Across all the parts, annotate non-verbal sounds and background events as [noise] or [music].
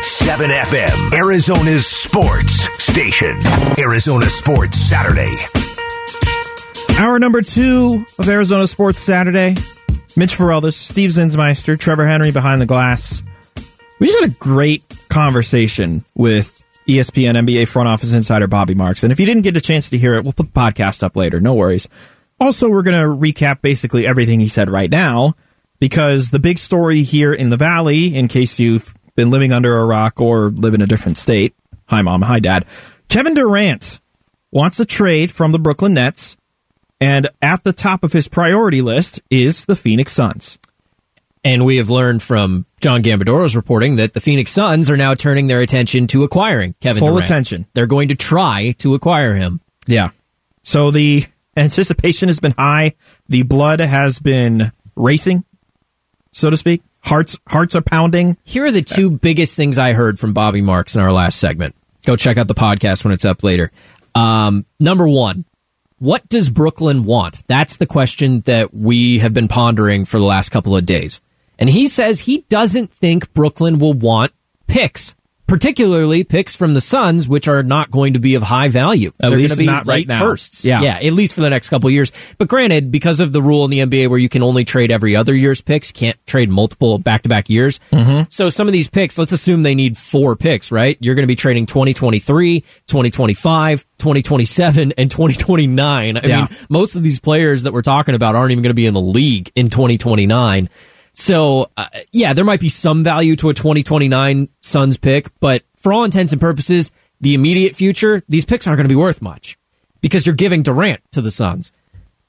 98.7 FM, Arizona's sports station. Arizona Sports Saturday. Hour number two of Arizona Sports Saturday. Mitch Farrell, Steve Zinsmeister, Trevor Henry behind the glass. We just had a great conversation with ESPN NBA front office insider Bobby Marks. And if you didn't get a chance to hear it, we'll put the podcast up later. No worries. Also, we're going to recap basically everything he said right now because the big story here in the Valley, in case you've been living under a rock or live in a different state. Hi, mom. Hi, dad. Kevin Durant wants a trade from the Brooklyn Nets and at the top of his priority list is the Phoenix Suns. And we have learned from John Gambadoro's reporting that the Phoenix Suns are now turning their attention to acquiring Kevin Full Durant. attention. They're going to try to acquire him. Yeah. So the anticipation has been high. The blood has been racing, so to speak. Hearts hearts are pounding. Here are the two biggest things I heard from Bobby Marks in our last segment. Go check out the podcast when it's up later. Um, number one, what does Brooklyn want? That's the question that we have been pondering for the last couple of days. And he says he doesn't think Brooklyn will want picks, particularly picks from the Suns, which are not going to be of high value. At They're least be not right now. firsts. Yeah. yeah, at least for the next couple of years. But granted, because of the rule in the NBA where you can only trade every other year's picks, can't trade multiple back to back years. Mm-hmm. So some of these picks, let's assume they need four picks, right? You're going to be trading 2023, 2025, 2027, and 2029. I Yeah. mean, most of these players that we're talking about aren't even going to be in the league in 2029. So, uh, yeah, there might be some value to a 2029 Suns pick, but for all intents and purposes, the immediate future, these picks aren't going to be worth much because you're giving Durant to the Suns.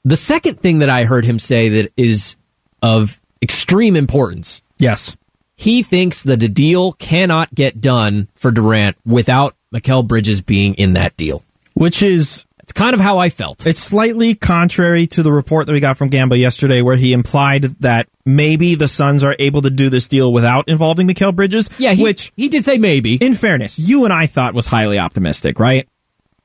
The second thing that I heard him say that is of extreme importance Yes. he thinks that a deal cannot get done for Durant without Mikal Bridges being in that deal. Which is It's kind of how I felt. it's slightly contrary to the report that we got from Gamba yesterday where he implied that maybe the Suns are able to do this deal without involving Mikal Bridges. yeah, he, which he did say maybe. in fairness, you and I thought was highly optimistic, right?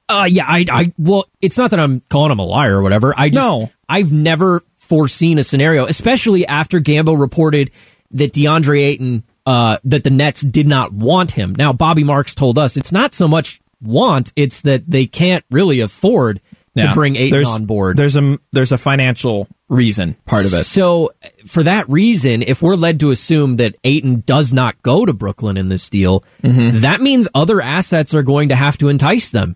Uh, yeah, I, I, well, it's not that I'm calling him a liar or whatever. I just, No. I've never foreseen a scenario, especially after Gambo reported that DeAndre Ayton, uh, that the Nets did not want him. Now, Bobby Marks told us it's not so much want, it's that they can't really afford to bring There's- on board. There's a there's a financial reason part of it. So, for that reason, if we're led to assume that Ayton does not go to Brooklyn in this deal, Mm-hmm. that means other assets are going to have to entice them.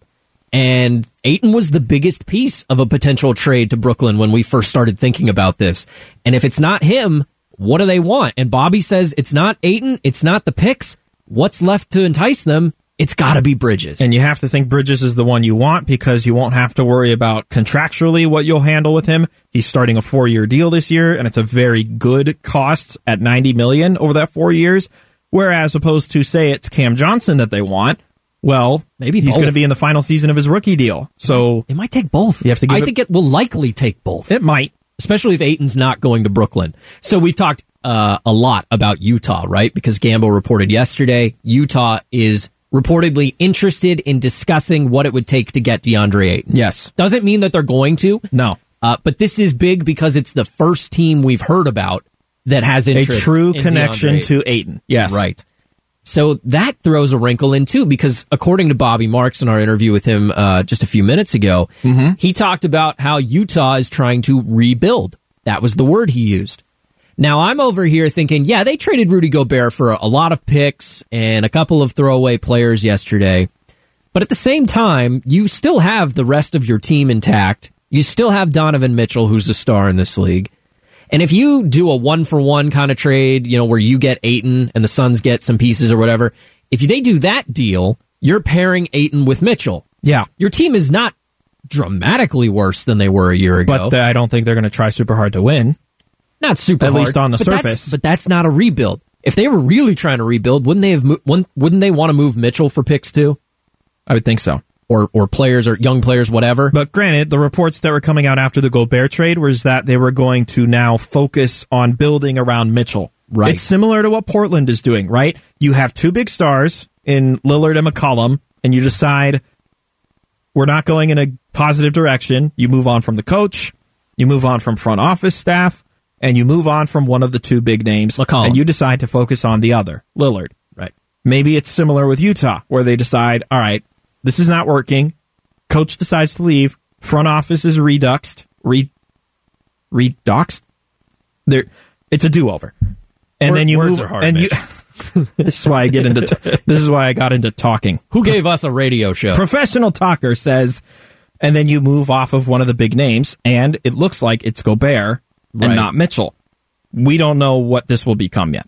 And Ayton was the biggest piece of a potential trade to Brooklyn when we first started thinking about this. And if it's not him, what do they want? And Bobby says it's not Ayton, it's not the picks. What's left to entice them? It's got to be Bridges. And you have to think Bridges is the one you want because you won't have to worry about contractually what you'll handle with him. He's starting a four year deal this year, and it's a very good cost at ninety million over that four years. Whereas opposed to say it's Cam Johnson that they want, well, Maybe he's going to be in the final season of his rookie deal. So it might take both. You have to I it- think it will likely take both. it might. especially if Ayton's not going to Brooklyn. So we've talked uh, a lot about Utah, right? Because Gambo reported yesterday Utah is reportedly interested in discussing what it would take to get DeAndre Ayton. Yes. Doesn't mean that they're going to, No. uh, but this is big because it's the first team we've heard about that has A true connection DeAndre Ayton. to Ayton. Yes. Right. So that throws a wrinkle in too, because according to Bobby Marks in our interview with him uh, just a few minutes ago, he talked about how Utah is trying to rebuild. That was the word he used. Now I'm over here thinking, yeah, they traded Rudy Gobert for a, lot of picks and a couple of throwaway players yesterday. But at the same time, you still have the rest of your team intact. You still have Donovan Mitchell, who's a star in this league. And if you do a one for one kind of trade, you know, where you get Ayton and the Suns get some pieces or whatever, if they do that deal, you're pairing Ayton with Mitchell. Yeah. Your team is not dramatically worse than they were a year ago. But I don't think they're going to try super hard to win. Not super at hard, least on the but that's- surface. But that's not a rebuild. If they were really trying to rebuild, wouldn't they have? mo- wouldn't wouldn't they want to move Mitchell for picks too, I would think so. or or players or young players, whatever? But granted, the reports that were coming out after the Gobert trade was that they were going to now focus on building around Mitchell. Right. It's similar to what Portland is doing, right? You have two big stars in Lillard and McCollum, and you decide we're not going in a positive direction. You move on from the coach, you move on from front office staff, and you move on from one of the two big names, McCollum. and you decide to focus on the other, Lillard. right. Maybe it's similar with Utah, where they decide, all right, this is not working. Coach decides to leave. Front office is reduxed. Re, reduxed? There, it's a do over. And Word- then you words move, are hard, and you, [laughs] [laughs] this is why I get into, this is why I got into talking. Who gave us a radio show? Professional talker says, and then you move off of one of the big names, and it looks like it's Gobert Right. and not Mitchell. We don't know what this will become yet.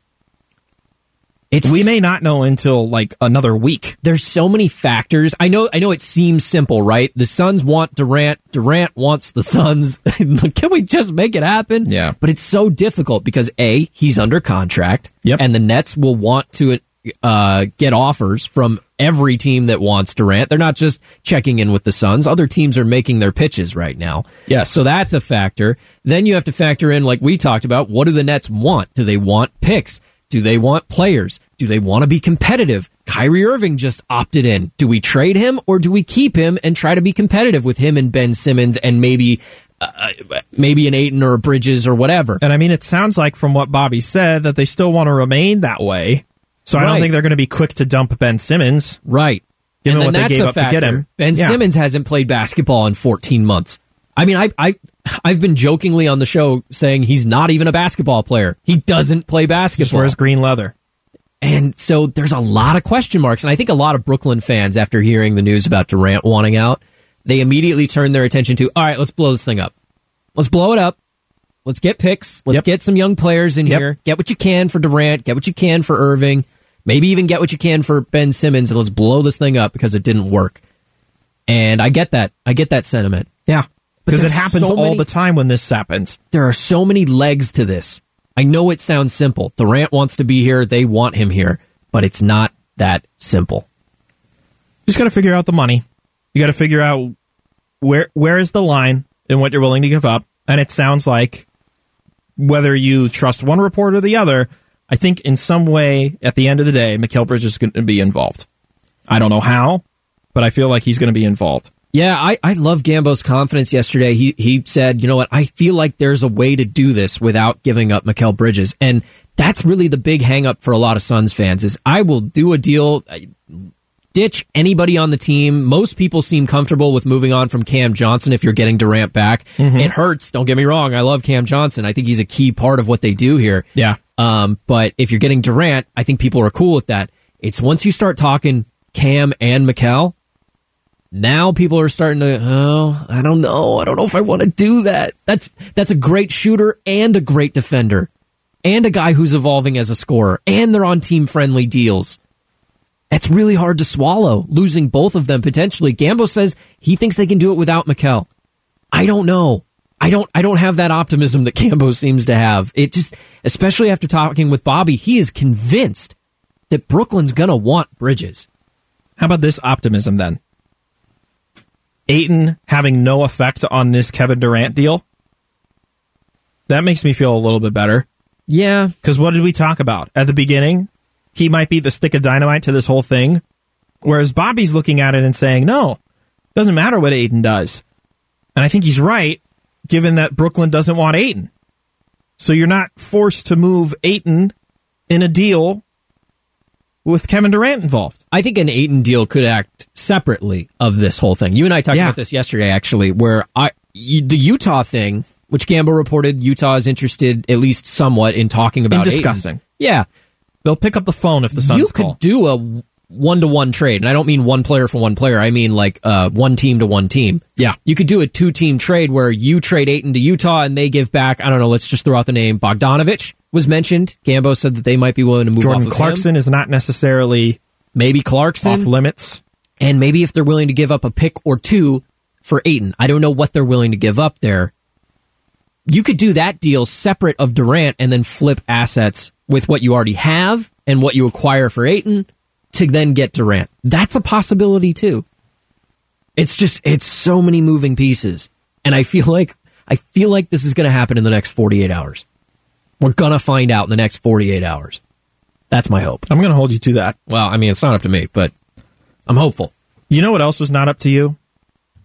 It's we just- may not know until like another week. there's so many factors. I know I know it seems simple, right? The Suns want Durant, Durant wants the Suns. [laughs] Can we just make it happen? Yeah. But it's so difficult because A, he's under contract. Yep. And the Nets will want to uh, get offers from every team that wants Durant. They're not just checking in with the Suns. Other teams are making their pitches right now. Yes. So that's a factor. Then you have to factor in, like we talked about, what do the Nets want? Do they want picks? Do they want players? Do they want to be competitive? Kyrie Irving just opted in. Do we trade him or do we keep him and try to be competitive with him and Ben Simmons and maybe uh, maybe an Ayton or a Bridges or whatever? And I mean, it sounds like from what Bobby said that they still want to remain that way. So I don't think they're going to be quick to dump Ben Simmons. Right. Given and what they gave up to get him. Ben Yeah. Simmons hasn't played basketball in 14 months. I mean, I, I, I've been jokingly on the show saying he's not even a basketball player. He doesn't play Just basketball. wears green leather. And so there's a lot of question marks. And I think a lot of Brooklyn fans, after hearing the news about Durant wanting out, they immediately turn their attention to, all right, let's blow this thing up. Let's blow it up. Let's get picks. Let's Yep. get some young players in Yep. here. Get what you can for Durant. Get what you can for Irving. Maybe even get what you can for Ben Simmons. And let's blow this thing up because it didn't work. And I get that. I get that sentiment. Yeah. Because it happens so all many- the time when this happens. there are so many legs to this. I know it sounds simple. Durant wants to be here. They want him here, but it's not that simple. You just got to figure out the money. You got to figure out where where is the line and what you're willing to give up. And it sounds like whether you trust one report or the other, I think in some way at the end of the day, Mikal Bridges is going to be involved. I don't know how, but I feel like he's going to be involved. Yeah, I, I love Gambo's confidence yesterday. He he said, you know what, I feel like there's a way to do this without giving up Mikal Bridges. And that's really the big hang up for a lot of Suns fans is I will do a deal, ditch anybody on the team. Most people seem comfortable with moving on from Cam Johnson if you're getting Durant back. It hurts, don't get me wrong. I love Cam Johnson. I think he's a key part of what they do here. Yeah. Um, but if you're getting Durant, I think people are cool with that. It's once you start talking Cam and Mikal, now people are starting to, oh, I don't know. I don't know if I want to do that. That's, that's a great shooter and a great defender and a guy who's evolving as a scorer and they're on team friendly deals. It's really hard to swallow losing both of them potentially. Gambo says he thinks they can do it without Mikal. I don't know. I don't I don't have that optimism that Gambo seems to have. It just especially after talking with Bobby, he is convinced that Brooklyn's gonna want Bridges. How about this optimism then? Ayton having no effect on this Kevin Durant deal. That makes me feel a little bit better. Yeah, Because what did we talk about at the beginning? He might be the stick of dynamite to this whole thing. Whereas Bobby's looking at it and saying, no, doesn't matter what Ayton does. And I think he's right, given that Brooklyn doesn't want Ayton. So you're not forced to move Ayton in a deal with Kevin Durant involved. I think an Ayton deal could act separately of this whole thing. You and I talked Yeah. about this yesterday, actually, where I the Utah thing, which Gambo reported, Utah is interested at least somewhat in talking about Ayton. discussing. Yeah, They'll pick up the phone if the Suns you could call. do a one to one trade, and I don't mean one player for one player. I mean like uh, one team to one team. Yeah. you could do a two team trade where you trade Ayton to Utah, and they give back. I don't know. Let's just throw out the name Bogdanovich was mentioned. Gambo said that they might be willing to move Jordan off of him. Clarkson is not necessarily maybe Clarkson off limits. and maybe if they're willing to give up a pick or two for Ayton. I don't know what they're willing to give up there. You could do that deal separate of Durant and then flip assets with what you already have and what you acquire for Ayton to then get Durant. That's a possibility too. It's just it's so many moving pieces. And I feel like I feel like this is going to happen in the next 48 hours. We're going to find out in the next 48 hours. That's my hope. I'm going to hold you to that. Well, I mean, it's not up to me, but I'm hopeful. You know what else was not up to you?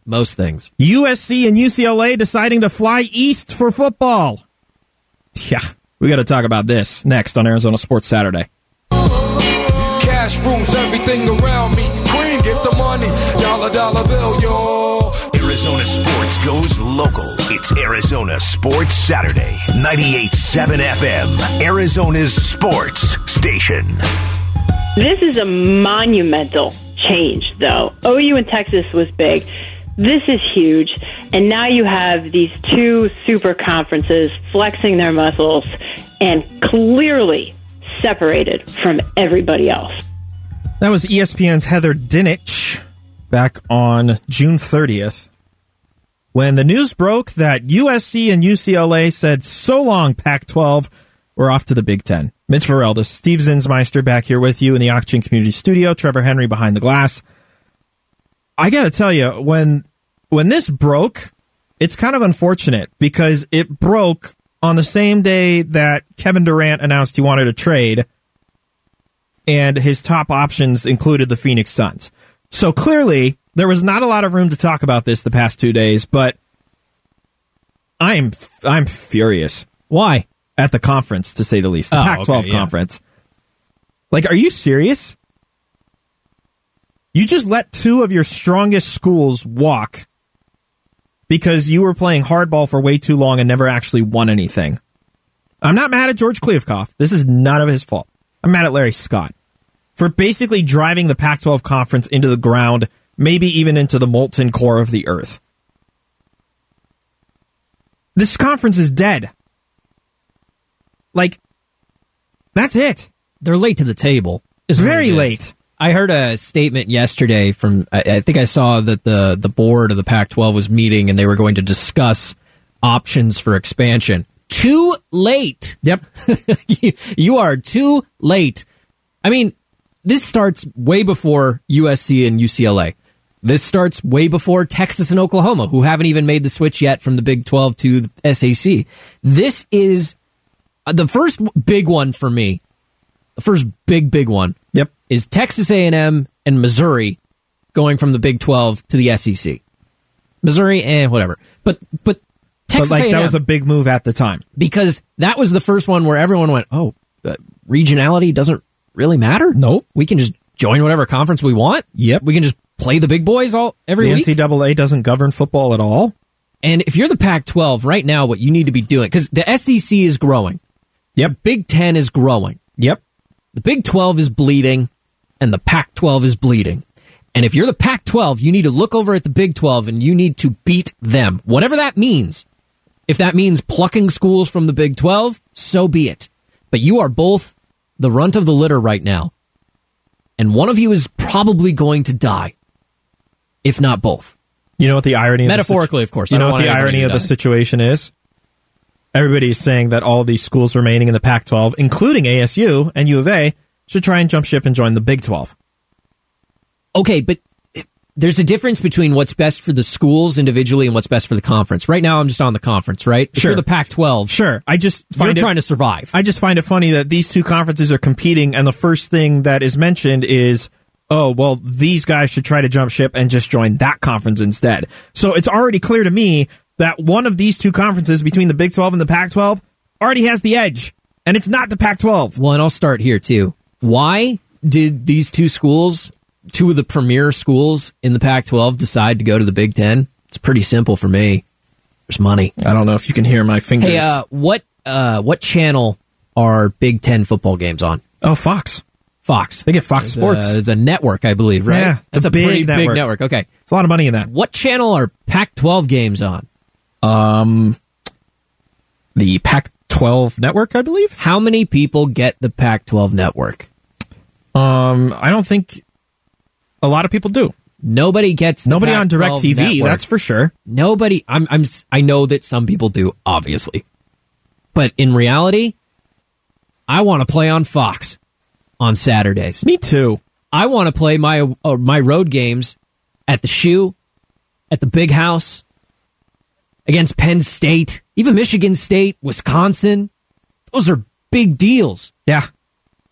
Most things. USC and UCLA deciding to fly east for football. Yeah, we got to talk about this next on Arizona Sports Saturday. cash rules everything around me. Queen, get the money. Dollar, dollar bill, yo. Arizona sports goes local. It's Arizona Sports Saturday. 98.7 FM. Arizona's sports station. This is a monumental change, though. OU in Texas was big. This is huge. And now you have these two super conferences flexing their muscles and clearly separated from everybody else. That was ESPN's Heather Dinich back on June 30th when the news broke that USC and UCLA said, so long, Pac 12, we're off to the Big Ten. Mitch Varelda, Steve Zinsmeister back here with you in the Auction Community Studio, Trevor Henry behind the glass. I got to tell you, when when this broke, it's kind of unfortunate because it broke on the same day that Kevin Durant announced he wanted a trade and his top options included the Phoenix Suns. So clearly, there was not a lot of room to talk about this the past 2 days, but I'm I'm furious Why? at the conference to say the least. The Oh, Pac-12 okay, yeah. conference. Like are you serious? You just let two of your strongest schools walk because you were playing hardball for way too long and never actually won anything. I'm not mad at George Kliavkoff. This is none of his fault. I'm mad at Larry Scott for basically driving the Pac 12 conference into the ground, maybe even into the molten core of the earth. This conference is dead. Like, that's it. They're late to the table. is Very late. I heard a statement yesterday from. I, I think I saw that the the board of the Pac-12 was meeting and they were going to discuss options for expansion. Too late. Yep. you, [laughs] you are too late. I mean, this starts way before USC and UCLA. This starts way before Texas and Oklahoma, who haven't even made the switch yet from the Big 12 to the SEC. This is uh, the first big one for me. The first big, big one Yep. Is Texas A&M and Missouri going from the Big 12 to the SEC. Missouri, eh, whatever. But but But Texas like, A&M, that was a big move at the time. because that was the first one where everyone went, "Oh, uh, regionality doesn't really matter." Nope. we can just join whatever conference we want. Yep. we can just play the big boys all every The week. NCAA doesn't govern football at all. and if you're the Pac-12 right now, what you need to be doing because the SEC is growing, Yep. Big Ten is growing, Yep. the Big 12 is bleeding, and the Pac-12 is bleeding. And if you're the Pac-12, you need to look over at the Big 12 and you need to beat them, whatever that means. If that means plucking schools from the Big 12, so be it. But you are both the runt of the litter right now. And one of you is probably going to die, if not both. You know what the irony of the Metaphorically, situ- of course. You know what the irony of the situation is? Everybody is saying that all these schools remaining in the Pac 12, including ASU and U of A, should try and jump ship and join the Big 12. Okay, but there's a difference between what's best for the schools individually and what's best for the conference. Right now, I'm just on the conference, right? If Sure. you're the Pac-12, Sure. I just you're find it, trying to survive. I just find it funny that these two conferences are competing, and the first thing that is mentioned is, oh, well, these guys should try to jump ship and just join that conference instead. So it's already clear to me that one of these two conferences between the Big 12 and the Pac 12 already has the edge, and it's not the Pac 12. Well, and I'll start here too. Why did these two schools, two of the premier schools in the Pac 12, decide to go to the Big Ten? It's pretty simple for me. There's money. I don't know if you can hear my fingers. Hey, uh, what uh, what channel are Big Ten football games on? oh, Fox. Fox. They get Fox Sports. A, it's a network, I believe, right? Yeah, it's That's a a, big pretty network. big network. Okay. It's a lot of money in that. What channel are Pac 12 games on? Um, the Pac 12 network, I believe. How many people get the Pac 12 network? Um, I don't think a lot of people do. Nobody gets Nobody on Direct TV, network. that's for sure. Nobody. I'm. I'm. I know that some people do, obviously, but in reality, I want to play on Fox on Saturdays. Me too. I want to play my uh, my road games at the shoe, at the big house, against Penn State, even Michigan State, Wisconsin. Those are big deals. Yeah.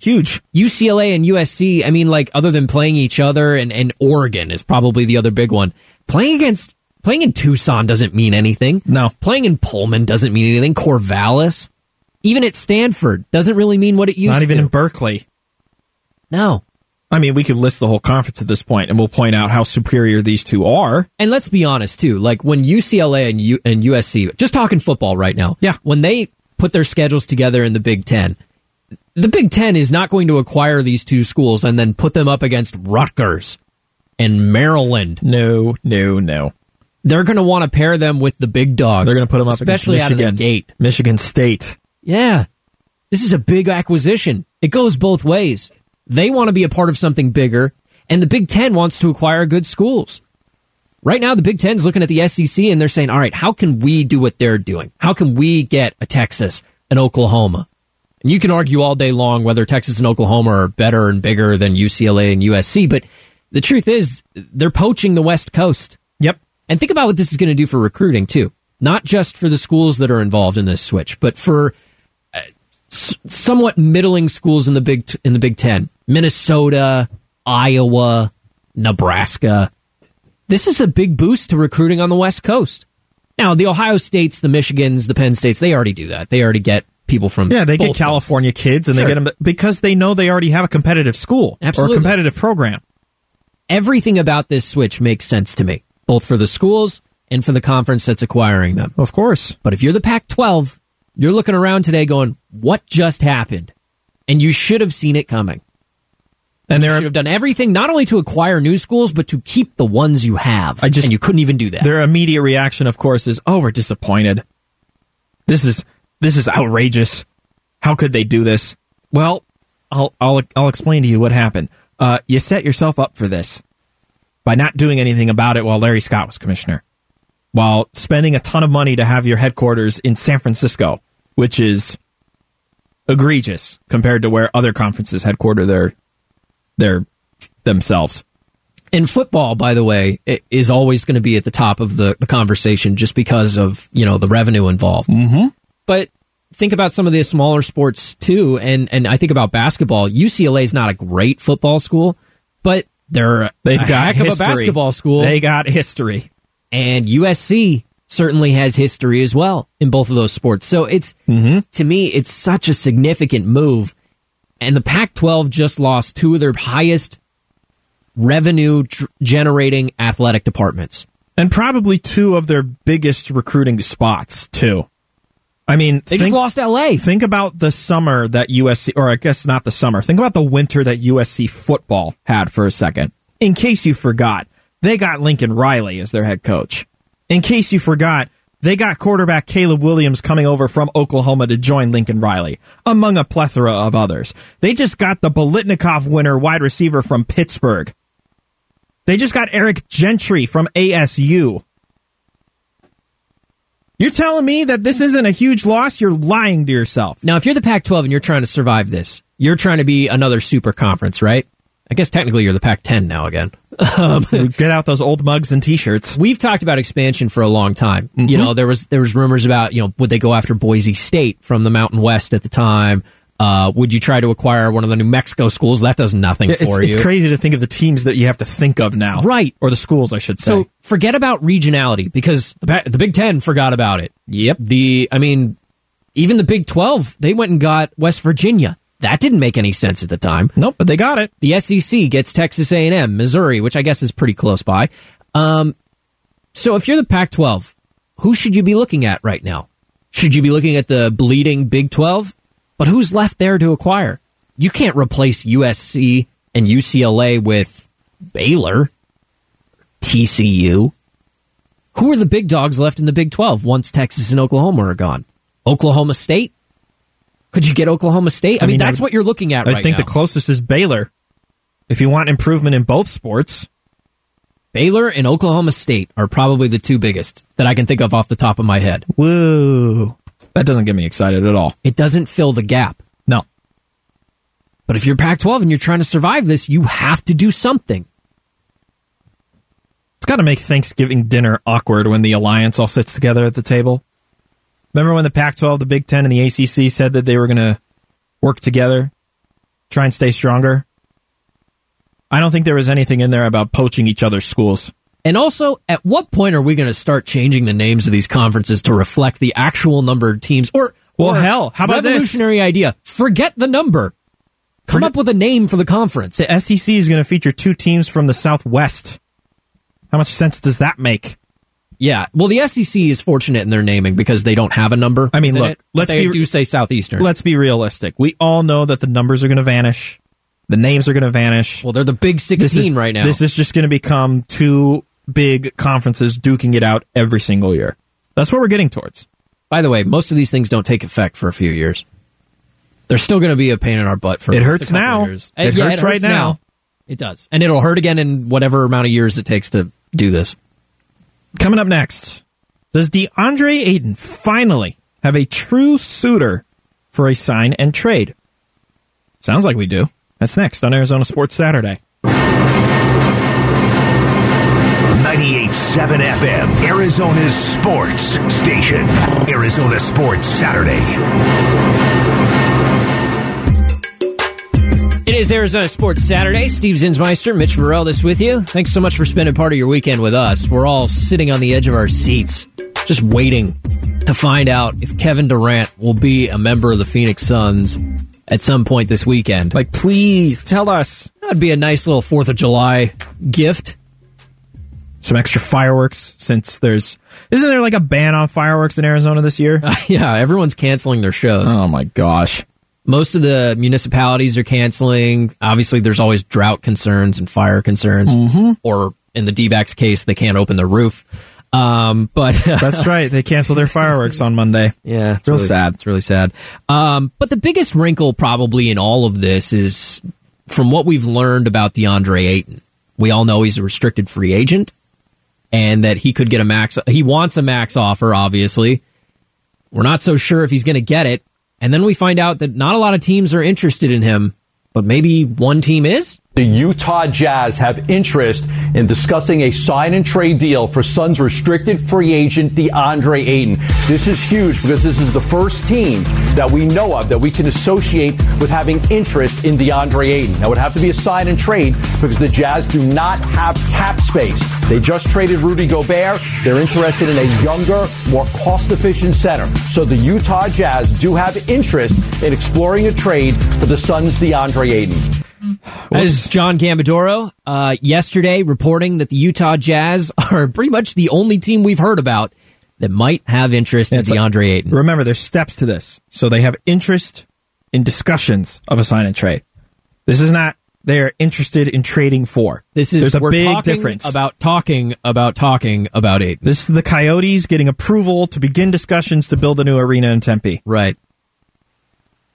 Huge. UCLA and USC, I mean, like, other than playing each other, and, and Oregon is probably the other big one. Playing against, playing in Tucson doesn't mean anything. No. Playing in Pullman doesn't mean anything. Corvallis, even at Stanford, doesn't really mean what it used to. Not even to. in Berkeley. no. I mean, we could list the whole conference at this point, and we'll point out how superior these two are. And let's be honest too. Like when UCLA and U- and USC, just talking football right now. Yeah. When they put their schedules together in the Big Ten, the Big Ten is not going to acquire these two schools and then put them up against Rutgers and Maryland. No, no, no. They're going to want to pair them with the big dogs. They're going to put them up especially against out Michigan. of the gate. Michigan State. Yeah. This is a big acquisition. It goes both ways. They want to be a part of something bigger, and the Big Ten wants to acquire good schools. Right now, the Big Ten's looking at the SEC and they're saying, all right, how can we do what they're doing? How can we get a Texas, an Oklahoma? And you can argue all day long whether Texas and Oklahoma are better and bigger than UCLA and USC, but the truth is, they're poaching the West Coast. Yep. And think about what this is going to do for recruiting too. Not just for the schools that are involved in this switch, but for uh, s- somewhat middling schools in the Big in the Big 10. Minnesota, Iowa, Nebraska. This is a big boost to recruiting on the West Coast. Now, the Ohio States, the Michigans, the Penn States, they already do that. They already get people from Yeah, they get California places. kids, and Sure. they get them because they know they already have a competitive school Absolutely. or a competitive program. Everything about this switch makes sense to me, both for the schools and for the conference that's acquiring them. Of course. But if you're the Pac 12, you're looking around today going, what just happened? And you should have seen it coming. And there should have done everything not only to acquire new schools, but to keep the ones you have. I just- and you couldn't even do that. their immediate reaction, of course, is, "Oh, we're disappointed. This is this is outrageous. How could they do this?" Well, I'll I'll I'll explain to you what happened. Uh, you set yourself up for this by not doing anything about it while Larry Scott was commissioner, while spending a ton of money to have your headquarters in San Francisco, which is egregious compared to where other conferences headquarter their their themselves. and football, by the way, is always going to be at the top of the, the conversation just because of, you know, the revenue involved. Mm-hmm. But think about some of the smaller sports too. And, and I think about basketball. UCLA is not a great football school, but they're They've a got heck of a basketball school. They got history. and USC certainly has history as well in both of those sports. So it's to me, it's such a significant move. And the Pac-12 just lost two of their highest revenue generating athletic departments. and probably two of their biggest recruiting spots too. I mean, They think, just lost LA. Think about the summer that USC, or I guess not the summer. Think about the winter that USC football had for a second. In case you forgot, they got Lincoln Riley as their head coach. In case you forgot, they got quarterback Caleb Williams coming over from Oklahoma to join Lincoln Riley, among a plethora of others. They just got the Biletnikoff winner wide receiver from Pittsburgh. They just got Eric Gentry from ASU. You're telling me that this isn't a huge loss? You're lying to yourself. Now, if you're the Pac-12 and you're trying to survive this, you're trying to be another super conference, right? I guess technically you're the Pac-10 now again. [laughs] Get out those old mugs and t-shirts. We've talked about expansion for a long time. You know, there was there was rumors about you know would they go after Boise State from the Mountain West at the time? Uh, would you try to acquire one of the New Mexico schools? That does nothing It's, for you. it's crazy to think of the teams that you have to think of now. Right. Or the schools, I should say. So forget about regionality because the, the Big Ten forgot about it. Yep. The I mean, even the Big Twelve they went and got West Virginia. That didn't make any sense at the time. nope, but they got it. The SEC gets Texas A&M, Missouri, which I guess is pretty close by. Um, so if you're the Pac-12, who should you be looking at right now? Should you be looking at the bleeding Big 12? But who's left there to acquire? You can't replace USC and UCLA with Baylor, TCU. Who are the big dogs left in the Big 12 once Texas and Oklahoma are gone? Oklahoma State? Could you get Oklahoma State? I, mean, mean, I that's would- what you're looking at I right think now. the closest is Baylor. If you want improvement in both sports, Baylor and Oklahoma State are probably the two biggest that I can think of off the top of my head. woo. That doesn't get me excited at all. It doesn't fill the gap. No. But if you're Pac 12 and you're trying to survive this, you have to do something. It's got to make Thanksgiving dinner awkward when the alliance all sits together at the table. Remember when the Pac 12, the Big Ten, and the ACC said that they were going to work together, try and stay stronger? I don't think there was anything in there about poaching each other's schools. And also, at what point are we going to start changing the names of these conferences to reflect the actual number of teams? Or, Well, or hell, how about this? revolutionary idea? Forget the number. Come up with a name for the conference. The SEC is going to feature two teams from the Southwest. How much sense does that make? Yeah. Well, the SEC is fortunate in their naming because they don't have a number. I mean, look, it, let's they be- do say Southeastern. Let's be realistic. We all know that the numbers are going to vanish. The names are going to vanish. well, they're the Big 16 is, right now. This is just going to become two big conferences duking it out every single year. That's what we're getting towards. By the way, most of these things don't take effect for a few years. They're still going to be a pain in our butt for It hurts now. It yeah, hurts right now. It does, and it'll hurt again in whatever amount of years it takes to do this. Coming up next, does DeAndre Ayton finally have a true suitor for a sign and trade? Sounds like we do. That's next on Arizona Sports Saturday. 98.7 FM, Arizona's sports station. Arizona Sports Saturday. It is Arizona Sports Saturday. Steve Zinsmeister, Mitch Varell, this with you. Thanks so much for spending part of your weekend with us. We're all sitting on the edge of our seats, just waiting to find out if Kevin Durant will be a member of the Phoenix Suns at some point this weekend. Like, please tell us. That'd be a nice little Fourth of July gift. Some extra fireworks since there's. Isn't there like a ban on fireworks in Arizona this year? [laughs] yeah, everyone's canceling their shows. Oh my gosh. Most of the municipalities are canceling. Obviously, there's always drought concerns and fire concerns. Mm-hmm. Or in the D-backs case, they can't open the roof. Um, but [laughs] That's right. They canceled their fireworks on Monday. Yeah, it's Real really sad. It's really sad. Um, but the biggest wrinkle probably in all of this is from what we've learned about DeAndre Ayton. We all know he's a restricted free agent and that he could get a max. He wants a max offer, obviously. We're not so sure if he's going to get it. And then we find out that not a lot of teams are interested in him, but maybe one team is. The Utah Jazz have interest in discussing a sign and trade deal for Suns restricted free agent DeAndre Ayton. This is huge because this is the first team that we know of that we can associate with having interest in DeAndre Ayton. Now, it would have to be a sign and trade because the Jazz do not have cap space. They just traded Rudy Gobert. They're interested in a younger, more cost efficient center. So the Utah Jazz do have interest in exploring a trade for the Suns' DeAndre Ayton. As John Gambadoro uh, yesterday reporting that the Utah Jazz [laughs] are pretty much the only team we've heard about that might have interest in It's like- DeAndre Ayton. Remember, there's steps to this. So they have interest in discussions of a sign and trade. This is not they're interested in trading for. This is there's a big talking difference. about talking about talking about Ayton. this is the Coyotes getting approval to begin discussions to build a new arena in Tempe. Right.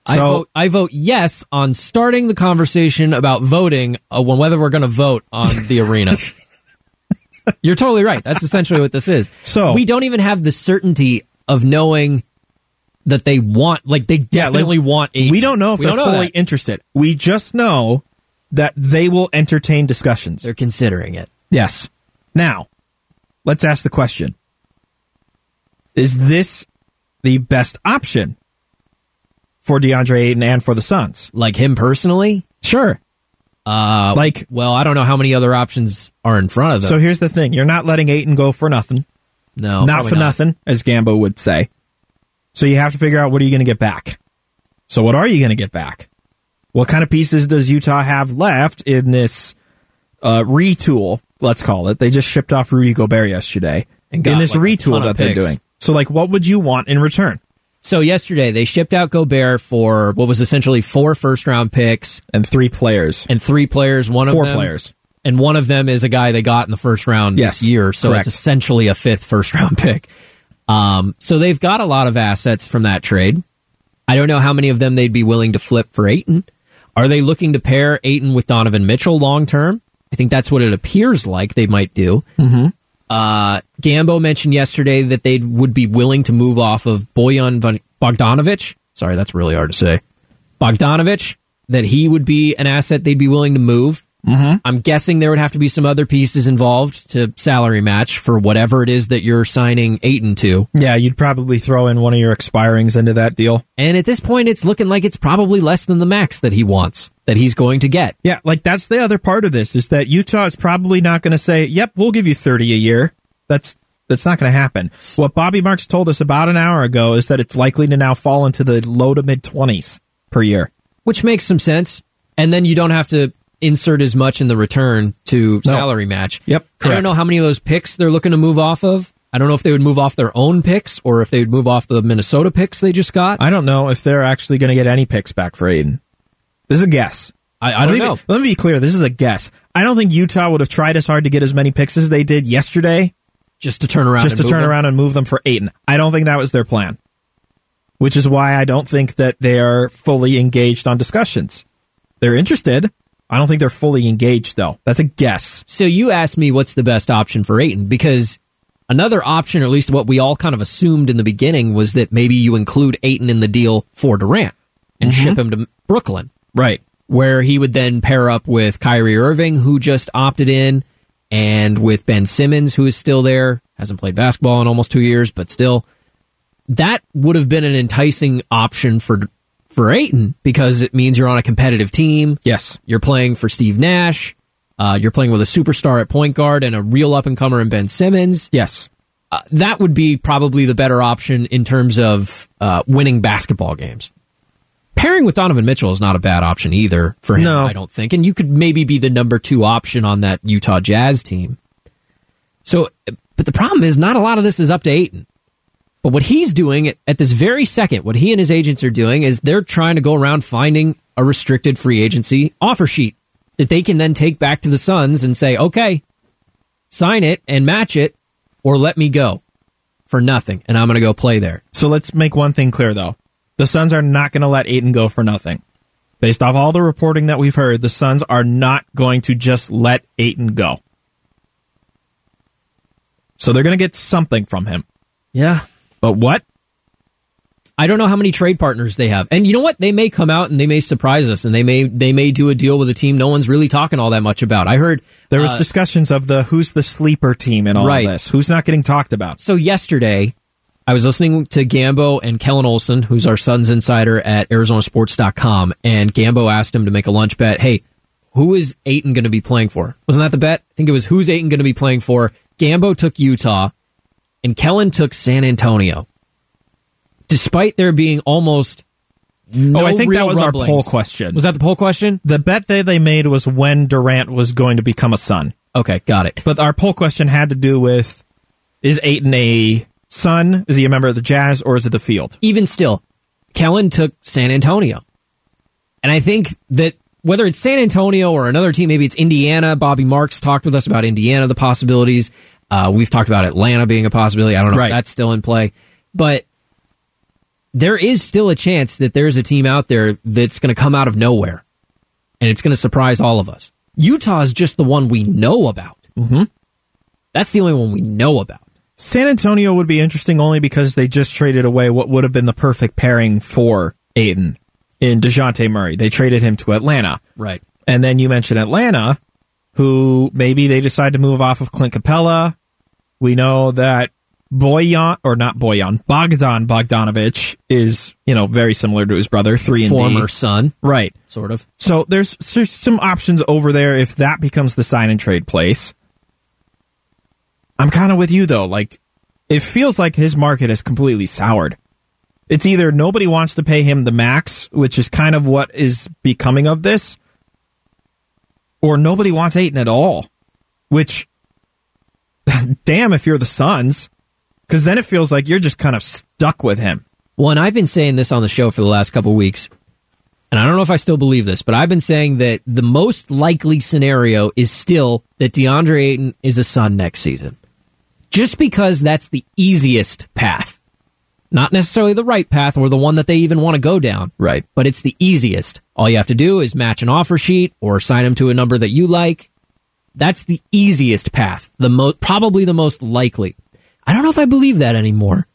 I So- vote. I vote yes on starting the conversation about voting uh, whether we're going to vote on the arena. [laughs] You're totally right. That's essentially what this is. So- we don't even have the certainty of knowing that they want, like they Yeah, like, definitely want. Ayton. We don't know if We they're know fully that. interested. We just know that they will entertain discussions. They're considering it. Yes. Now, let's ask the question. Is this the best option for DeAndre Ayton and for the Suns? Like him personally. Sure. Uh, Like- well, I don't know how many other options are in front of them. So here's the thing. You're not letting Ayton go for nothing. no, not for nothing, as Gambo would say. So you have to figure out what are you going to get back. So what are you going to get back? What kind of pieces does Utah have left in this uh, retool? Let's call it. They just shipped off Rudy Gobert yesterday And in this like, retool that they're picks. doing. So like, what would you want in return? So yesterday they shipped out Gobert for what was essentially four first round picks And three players, and three players. One four of them, players. and one of them is a guy they got in the first round Yes, this year. So correct. it's essentially a fifth first round [laughs] pick. Um, so they've got a lot of assets from that trade. I don't know how many of them they'd be willing to flip for Ayton. Are they looking to pair Ayton with Donovan Mitchell long term? I think that's what it appears like they might do. Mm-hmm. Uh, Gambo mentioned yesterday that they would be willing to move off of Bojan Bogdanovich. Sorry, that's really hard to say. Bogdanovich, that he would be an asset they'd be willing to move. Mm-hmm. I'm guessing there would have to be some other pieces involved to salary match for whatever it is that you're signing Ayton to. Yeah, you'd probably throw in one of your expirings into that deal. And at this point, it's looking like it's probably less than the max that he wants, that he's going to get. Yeah, like that's the other part of this is that Utah is probably not going to say, "Yep, we'll give you 30 a year." That's that's not going to happen. What Bobby Marks told us about an hour ago is that it's likely to now fall into the low to mid 20s per year. which makes some sense. and then you don't have to insert as much in the return to salary match. Yep, I don't know how many of those picks they're looking to move off of. I don't know if they would move off their own picks or if they would move off the Minnesota picks they just got. I don't know if they're actually going to get any picks back for Ayton. This is a guess. I, I don't let me know. Be, let me be clear. This is a guess. I don't think Utah would have tried as hard to get as many picks as they did yesterday, just to turn around, just and to move turn them. around and move them for Ayton. I don't think that was their plan. Which is why I don't think that they are fully engaged on discussions. They're interested. I don't think they're fully engaged though. That's a guess. So you asked me what's the best option for Ayton because another option, or at least what we all kind of assumed in the beginning, was that maybe you include Ayton in the deal for Durant and mm-hmm. ship him to Brooklyn, Right. where he would then pair up with Kyrie Irving, who just opted in, and with Ben Simmons, who is still there, hasn't played basketball in almost two years, but still. That would have been an enticing option for for Ayton because it means you're on a competitive team. Yes. You're playing for Steve Nash. Uh, you're playing with a superstar at point guard and a real up and comer in Ben Simmons. Yes. Uh, that would be probably the better option in terms of uh, winning basketball games. Pairing with Donovan Mitchell is not a bad option either for him, No. I don't think. And you could maybe be the number two option on that Utah Jazz team. So, but the problem is, not a lot of this is up to Ayton. But what he's doing at, at this very second, what he and his agents are doing is they're trying to go around finding a restricted free agency offer sheet that they can then take back to the Suns and say, okay, sign it and match it or let me go for nothing. And I'm going to go play there. So let's make one thing clear though. The Suns are not going to let Ayton go for nothing. Based off all the reporting that we've heard, the Suns are not going to just let Ayton go. So they're going to get something from him. Yeah. But what? I don't know how many trade partners they have. And you know what? They may come out and they may surprise us and they may they may do a deal with a team no one's really talking all that much about. I heard There was uh, discussions of the who's the sleeper team in all Right. this. Who's not getting talked about? So yesterday, I was listening to Gambo and Kellen Olson, who's our Suns insider at ArizonaSports.com, and Gambo asked him to make a lunch bet. Hey, who is Ayton going to be playing for? Wasn't that the bet? I think it was who's Ayton going to be playing for. Gambo took Utah, and Kellen took San Antonio. Despite there being almost oh, no oh, I think that was rumblings. our poll question. Was that the poll question? the bet that they made was when Durant was going to become a Sun. Okay, got it. But our poll question had to do with is Ayton a Sun? Is he a member of the Jazz or is it the field? even still, Kellen took San Antonio. And I think that whether it's San Antonio or another team, maybe it's Indiana. Bobby Marks talked with us about Indiana, the possibilities. Uh, we've talked about Atlanta being a possibility. I don't know Right. if that's still in play. But there is still a chance that there's a team out there that's going to come out of nowhere and it's going to surprise all of us. Utah is just the one we know about. Mm-hmm. That's the only one we know about. San Antonio would be interesting only because they just traded away what would have been the perfect pairing for Ayton in Dejounte Murray. They traded him to Atlanta. Right. And then you mentioned Atlanta, who maybe they decide to move off of Clint Capela. We know that Bojan, or not Bojan, Bogdan Bogdanovich is, you know, very similar to his brother, 3 and D. Former Sun, Right. sort of. So there's, there's some options over there if that becomes the sign and trade place. I'm kind of with you though. Like, it feels like his market has completely soured. It's either nobody wants to pay him the max, which is kind of what is becoming of this, or nobody wants Ayton at all. Which, [laughs] damn, if you're the Suns, because then it feels like you're just kind of stuck with him. Well, and I've been saying this on the show for the last couple weeks, and I don't know if I still believe this, but I've been saying that the most likely scenario is still that DeAndre Ayton is a Sun next season. Just because that's the easiest path. Not necessarily the right path or the one that they even want to go down. Right. But it's the easiest. All you have to do is match an offer sheet or sign them to a number that you like. That's the easiest path. The mo- probably the most likely. I don't know if I believe that anymore.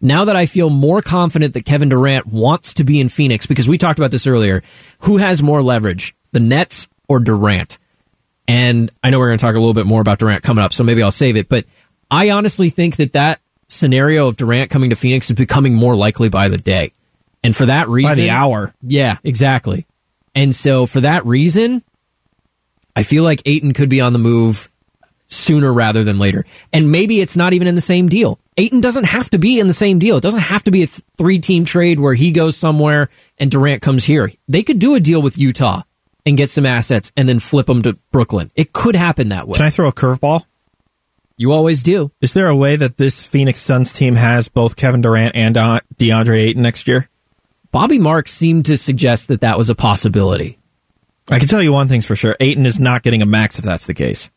Now that I feel more confident that Kevin Durant wants to be in Phoenix, because we talked about this earlier, who has more leverage, the Nets or Durant? And I know we're going to talk a little bit more about Durant coming up, so maybe I'll save it. But I honestly think that that scenario of Durant coming to Phoenix is becoming more likely by the day. And for that reason, By the hour. yeah, exactly. And so for that reason, I feel like Ayton could be on the move sooner rather than later. And maybe it's not even in the same deal. Ayton doesn't have to be in the same deal. It doesn't have to be a th- three team trade where he goes somewhere and Durant comes here. They could do a deal with Utah and get some assets and then flip them to Brooklyn. It could happen that way. Can I throw a curveball? You always do. Is there a way that this Phoenix Suns team has both Kevin Durant and DeAndre Ayton next year? Bobby Marks seemed to suggest that that was a possibility. I can tell you one thing's for sure. Ayton is not getting a max if that's the case.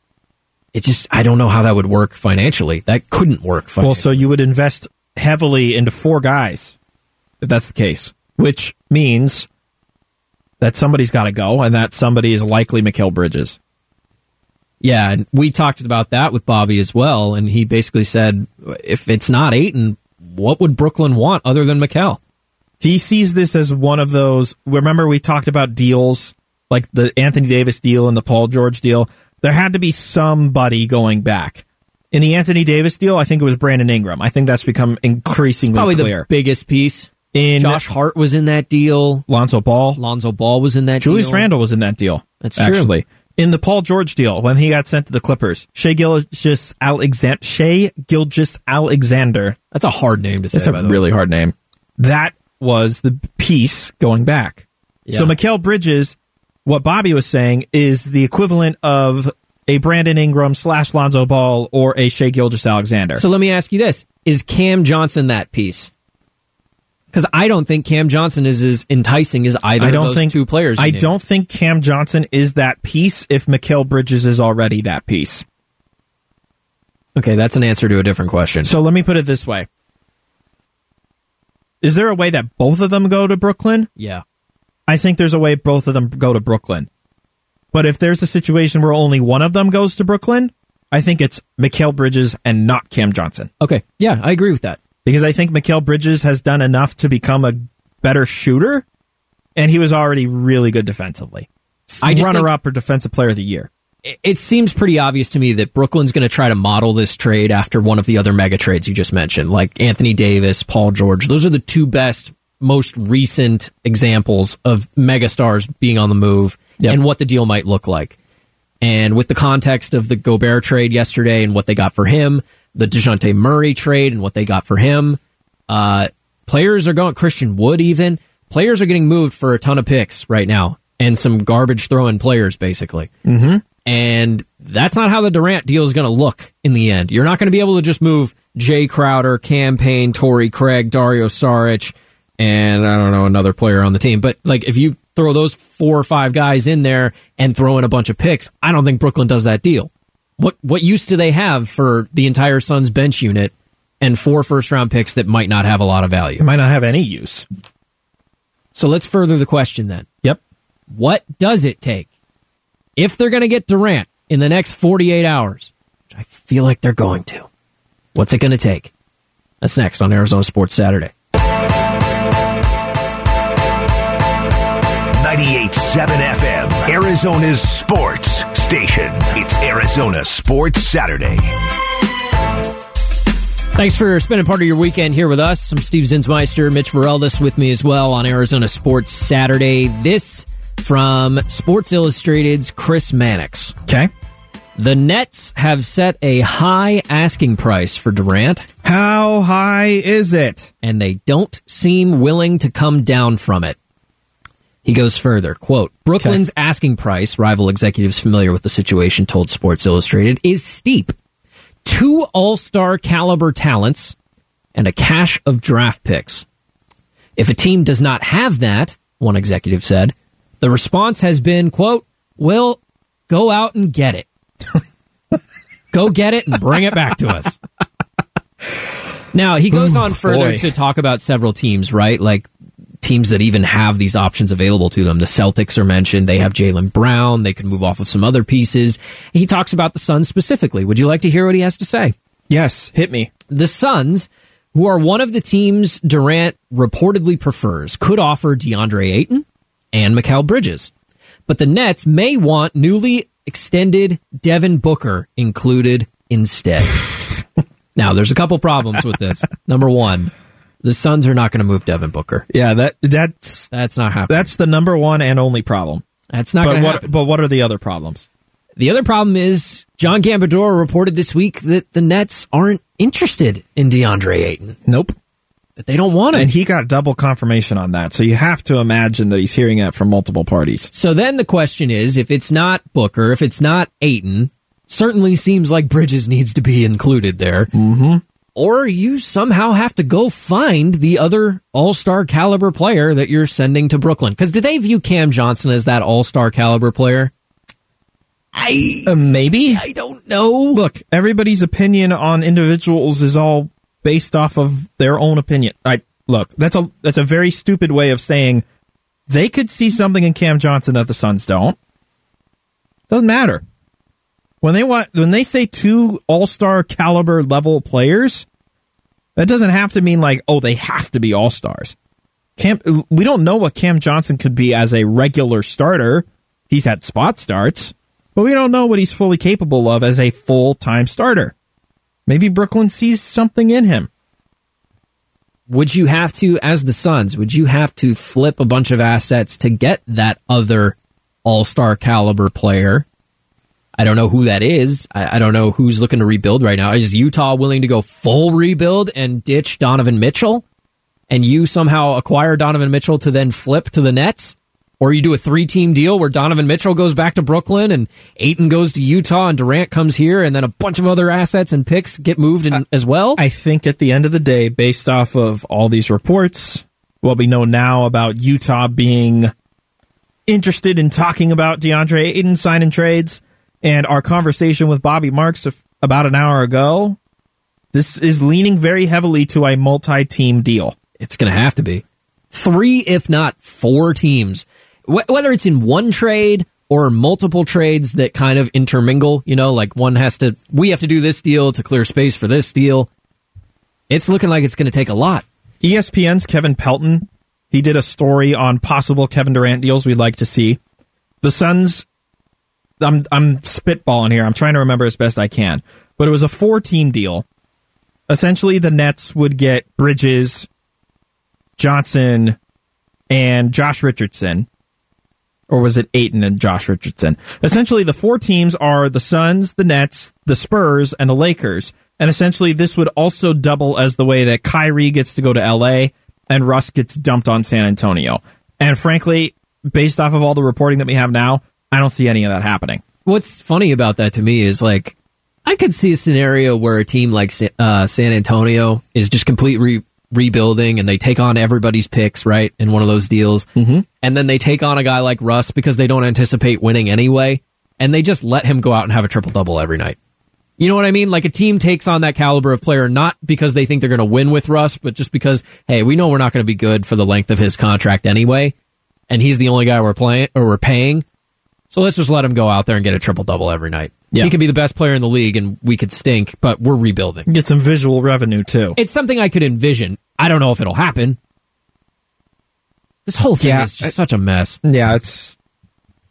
It just, I don't know how that would work financially. That couldn't work financially. Well, so you would invest heavily into four guys if that's the case, which means that somebody's got to go, and that somebody is likely Mikal Bridges. Yeah, and we talked about that with Bobby as well, and he basically said, if it's not Ayton, what would Brooklyn want other than Mikal? He sees this as one of those. Remember, we talked about deals like the Anthony Davis deal and the Paul George deal. There had to be somebody going back. In the Anthony Davis deal, I think it was Brandon Ingram. I think that's become increasingly Probably clear. the biggest piece. in Josh Hart was in that deal. Lonzo Ball, Lonzo Ball was in that deal. Julius deal. Randle was in that deal. That's true. actually. In the Paul George deal, when he got sent to the Clippers, Shai Gilgeous-Alexander, Shea Gilgis Alexander. That's a hard name to say, That's a by the way. really hard name. That was the piece going back. So Yeah. Mikal Bridges, what Bobby was saying is the equivalent of a Brandon Ingram slash Lonzo Ball or a Shai Gilgeous-Alexander. So let me ask you this: Is Cam Johnson that piece? Because I don't think Cam Johnson is as enticing as either I don't of those think two players. I don't think Cam Johnson is that piece. If Mikal Bridges is already that piece, Okay, that's an answer to a different question. so let me put it this way: Is there a way that both of them go to Brooklyn? yeah, I think there's a way both of them go to Brooklyn. But if there's a situation where only one of them goes to Brooklyn, I think it's Mikal Bridges and not Cam Johnson. okay, yeah, I agree with that. Because I think Mikal Bridges has done enough to become a better shooter, and he was already really good defensively. I Runner up or defensive player of the year. It- It seems pretty obvious to me that Brooklyn's going to try to model this trade after one of the other mega trades you just mentioned, like Anthony Davis, Paul George. Those are the two best, most recent examples of megastars being on the move Yep. and what the deal might look like. And with the context of the Gobert trade yesterday and what they got for him, the Dejounte Murray trade and what they got for him, uh, players are going, Christian Wood even, players are getting moved for a ton of picks right now and some garbage throwing players, basically. Mm-hmm. And that's not how the Durant deal is going to look in the end. You're not going to be able to just move Jae Crowder, Cam Payne, Torrey Craig, Dario Saric, and I don't know, another player on the team. But like if you throw those four or five guys in there and throw in a bunch of picks, I don't think Brooklyn does that deal. What what use do they have for the entire Suns bench unit and four first round picks that might not have a lot of value? It might not have any use. So let's further the question then. Yep. What does it take if they're going to get Durant in the next 48 hours, which I feel like they're going to? What's it going to take? That's next on Arizona Sports Saturday. 98.7 FM, Arizona's sports station. It's Arizona Sports Saturday. Thanks for spending part of your weekend here with us. I'm Steve Zinsmeister, Mitch Vareldis with me as well on Arizona Sports Saturday. This from Sports Illustrated's Chris Mannix. Okay. The Nets have set a high asking price for Durant, How high is it? and they don't seem willing to come down from it. He goes further, quote, Brooklyn's asking price, rival executives familiar with the situation told Sports Illustrated, is steep. Two all-star caliber talents and a cache of draft picks. If a team does not have that, one executive said, the response has been, quote, well, go out and get it. [laughs] go get it and bring it back to us. [laughs] Now, he goes on further boy. to talk about several teams, right? Like teams that even have these options available to them. The Celtics are mentioned. They have Jaylen Brown. They could move off of some other pieces. He talks about the Suns specifically. Would you like to hear what he has to say? Yes, hit me. The Suns, who are one of the teams Durant reportedly prefers, could offer DeAndre Ayton and Mikal Bridges. But the Nets may want newly extended Devin Booker included instead. [laughs] now, there's a couple problems with this. Number one, the Suns are not going to move Devin Booker. Yeah, that that's That's not happening. that's the number one and only problem. That's not But going to what happen. but what are the other problems? The other problem is John Gambadoro reported this week that the Nets aren't interested in DeAndre Ayton. Nope. that they don't want him. And he got double confirmation on that. So you have to imagine that he's hearing that from multiple parties. So then the question is if it's not Booker, if it's not Ayton, certainly seems like Bridges needs to be included there. Mm-hmm. Or you somehow have to go find the other all star caliber player that you're sending to Brooklyn. Because do they view Cam Johnson as that all star caliber player? I Uh, maybe. I don't know. Look, everybody's opinion on individuals is all based off of their own opinion. I look, that's a that's a very stupid way of saying they could see something in Cam Johnson that the Suns don't. Doesn't matter. When they want when they say two all-star caliber level players, that doesn't have to mean like, oh, they have to be all-stars. Cam we don't know what Cam Johnson could be as a regular starter. He's had spot starts, but we don't know what he's fully capable of as a full-time starter. Maybe Brooklyn sees something in him. would you have to, as the Suns, would you have to flip a bunch of assets to get that other all star caliber player? I don't know who that is. I, I don't know who's looking to rebuild right now. Is Utah willing to go full rebuild and ditch Donovan Mitchell? And you somehow acquire Donovan Mitchell to then flip to the Nets? Or you do a three team deal where Donovan Mitchell goes back to Brooklyn and Ayton goes to Utah and Durant comes here and then a bunch of other assets and picks get moved in as well? I think at the end of the day, based off of all these reports, what we know now about Utah being interested in talking about DeAndre Ayton signing trades, and our conversation with Bobby Marks about an hour ago, this is leaning very heavily to a multi-team deal. It's going to have to be three, if not four teams. Wh- whether it's in one trade or multiple trades that kind of intermingle, you know, like one has to, we have to do this deal to clear space for this deal. It's looking like it's going to take a lot. ESPN's Kevin Pelton, he did a story on possible Kevin Durant deals we'd like to see. The Suns, I'm I'm spitballing here. I'm trying to remember as best I can, but it was a four team deal. Essentially, the Nets would get Bridges, Johnson, and Josh Richardson. Or was it Ayton and Josh Richardson? Essentially, the four teams are the Suns, the Nets, the Spurs, and the Lakers. And essentially, this would also double as the way that Kyrie gets to go to LA and Russ gets dumped on San Antonio. And frankly, based off of all the reporting that we have now, I don't see any of that happening. What's funny about that to me is like, I could see a scenario where a team like uh, San Antonio is just complete re- rebuilding and they take on everybody's picks, right, in one of those deals. Mm-hmm. And then they take on a guy like Russ because they don't anticipate winning anyway. And they just let him go out and have a triple double every night. You know what I mean? Like a team takes on that caliber of player not because they think they're going to win with Russ, but just because, hey, we know we're not going to be good for the length of his contract anyway. And he's the only guy we're playing or we're paying. So let's just let him go out there and get a triple double every night. Yeah. He could be the best player in the league and we could stink, but we're rebuilding. Get some visual revenue too. It's something I could envision. I don't know if it'll happen. This whole thing Yeah, is just I- such a mess. Yeah, it's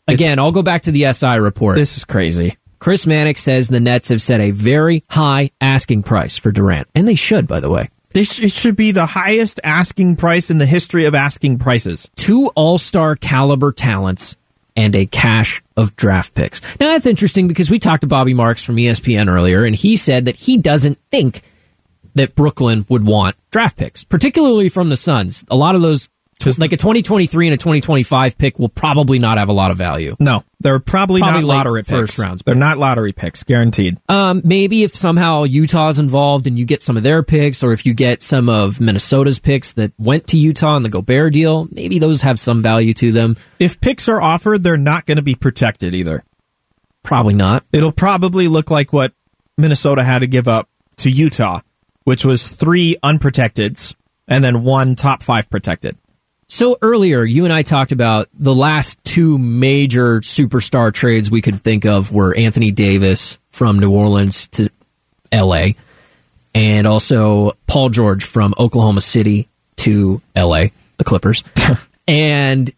Again, I'll go back to the SI report. this is crazy. Chris Mannix says the Nets have set a very high asking price for Durant, and they should, by the way. This it should be the highest asking price in the history of asking prices. Two All Star caliber talents and a cache of draft picks. Now that's interesting because we talked to Bobby Marks from ESPN earlier, and he said that he doesn't think that Brooklyn would want draft picks, particularly from the Suns. A lot of those, like a 2023 and a 2025 pick, will probably not have a lot of value. No, they're probably, Probably not lottery picks. first rounds, They're not lottery picks, guaranteed. Um, maybe if somehow Utah's involved and you get some of their picks, or if you get some of Minnesota's picks that went to Utah in the Gobert deal, maybe those have some value to them. If picks are offered, they're not going to be protected either. Probably not. It'll probably look like what Minnesota had to give up to Utah, which was three unprotecteds and then one top five protected. So earlier, you and I talked about the last two major superstar trades we could think of were Anthony Davis from New Orleans to LA and also Paul George from Oklahoma City to LA, the Clippers. [laughs] and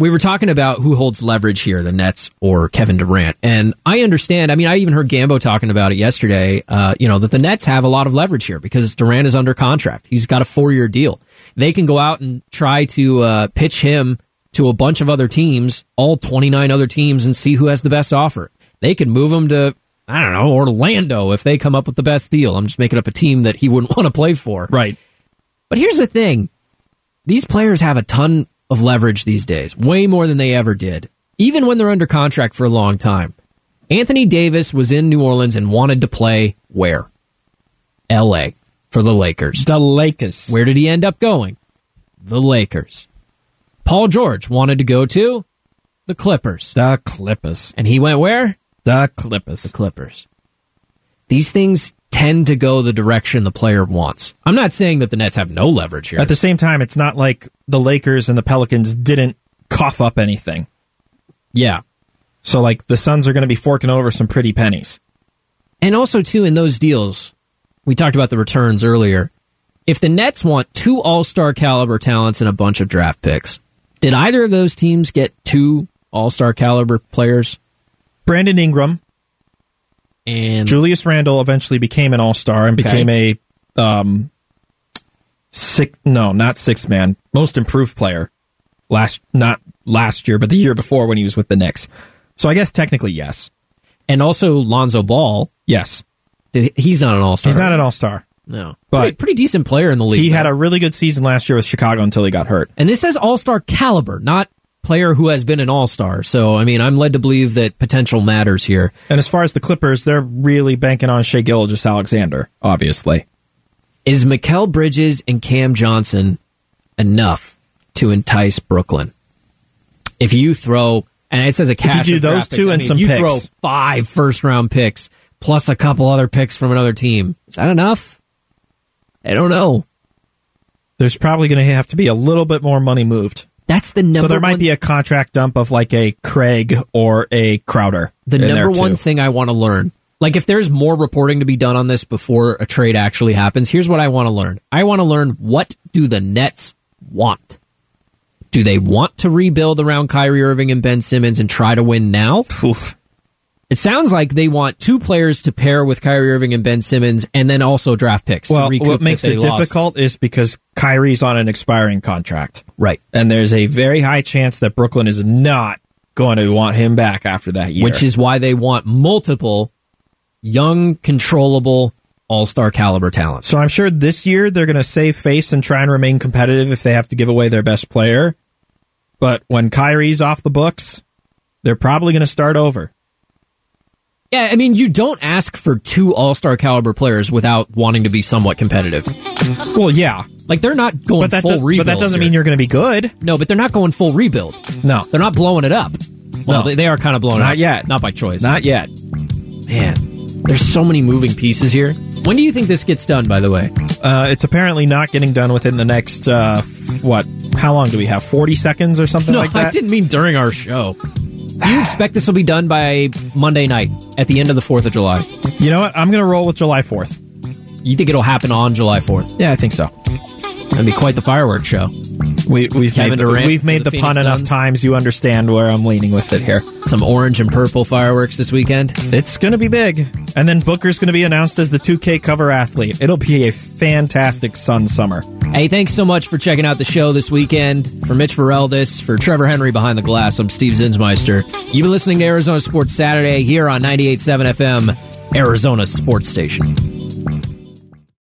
we were talking about who holds leverage here, the Nets or Kevin Durant. And I understand. I mean, I even heard Gambo talking about it yesterday. Uh, you know that the Nets have a lot of leverage here because Durant is under contract. He's got a four-year deal. They can go out and try to uh, pitch him to a bunch of other teams, all twenty-nine other teams, and see who has the best offer. They can move him to I don't know Orlando if they come up with the best deal. I'm just making up a team that he wouldn't [laughs] want to play for. Right. But here's the thing these players have a ton of leverage these days, way more than they ever did, even when they're under contract for a long time. Anthony Davis was in New Orleans and wanted to play where? LA for the Lakers. The Lakers. Where did he end up going? The Lakers. Paul George wanted to go to the Clippers. The Clippers. And he went where? The Clippers. The Clippers. These things tend to go the direction the player wants. I'm not saying that the Nets have no leverage here. At the same time, it's not like the Lakers and the Pelicans didn't cough up anything. yeah. So, like, the Suns are going to be forking over some pretty pennies. And also, too, in those deals, we talked about the returns earlier. If the Nets want two all star caliber talents and a bunch of draft picks, did either of those teams get two all star caliber players? Brandon Ingram, And Julius Randle eventually became an all star and became a um six no, not six man, most improved player. Last not last year, but the year before when he was with the Knicks. So I guess technically yes. and also Lonzo Ball. Yes. Did, he's not an all star. He's not an all star. No, But- pretty, pretty decent player in the league. He had a really good season last year with Chicago until he got hurt. and this says all star caliber, not player who has been an all star. So I mean, I'm led to believe that potential matters here. And as far as the Clippers, they're really banking on Shai Gilgeous-Alexander, obviously. Is Mikal Bridges and Cam Johnson enough to entice Brooklyn? If you throw, and it says a cash do of those two picks, I and mean, some you picks. throw five first round picks plus a couple other picks from another team, is that enough? I don't know. There's probably going to have to be a little bit more money moved. That's the number. so there might one, be a contract dump of like a Craig or a Crowder. the number one too. thing I want to learn. Like if there's more reporting to be done on this before a trade actually happens, here's what I want to learn. I want to learn what do the Nets want? Do they want to rebuild around Kyrie Irving and Ben Simmons and try to win now? Oof. It sounds like they want two players to pair with Kyrie Irving and Ben Simmons and then also draft picks to Well, what makes it lost. difficult is because Kyrie's on an expiring contract. Right. And there's a very high chance that Brooklyn is not going to want him back after that year. Which is why they want multiple young, controllable, all-star caliber talent. so I'm sure this year they're going to save face and try and remain competitive if they have to give away their best player. But when Kyrie's off the books, they're probably going to start over. Yeah, I mean, you don't ask for two all star caliber players without wanting to be somewhat competitive. Well, yeah, Like they're not going but that full does, rebuild. but that doesn't here. mean you're going to be good. no, but they're not going full rebuild. No, They're not blowing it up. Well, No. they, they are kind of blowing Not up. yet. Not by choice. not yet. man. There's so many moving pieces here. When do you think this gets done? By the way, Uh, it's apparently not getting done within the next uh, what? How long do we have? Forty seconds or something no, like that. I didn't mean during our show. Do you expect this will be done by Monday night at the end of the Fourth of July? You know what? I'm going to roll with July Fourth. You think it'll happen on July Fourth? Yeah, I think so. That'd be quite the fireworks show. We, we've Kevin made, Durant we've made the the, pun Phoenix enough Suns. times. You understand where I'm leaning with it here. Some orange and purple fireworks this weekend. It's going to be big, and then Booker's going to be announced as the 2K cover athlete. It'll be a fantastic Sun summer. Hey, thanks so much for checking out the show this weekend. For Mitch Ferreldis, for Trevor Henry behind the glass, I'm Steve Zinsmeister. You've been listening to Arizona Sports Saturday here on 98.7 FM, Arizona Sports Station.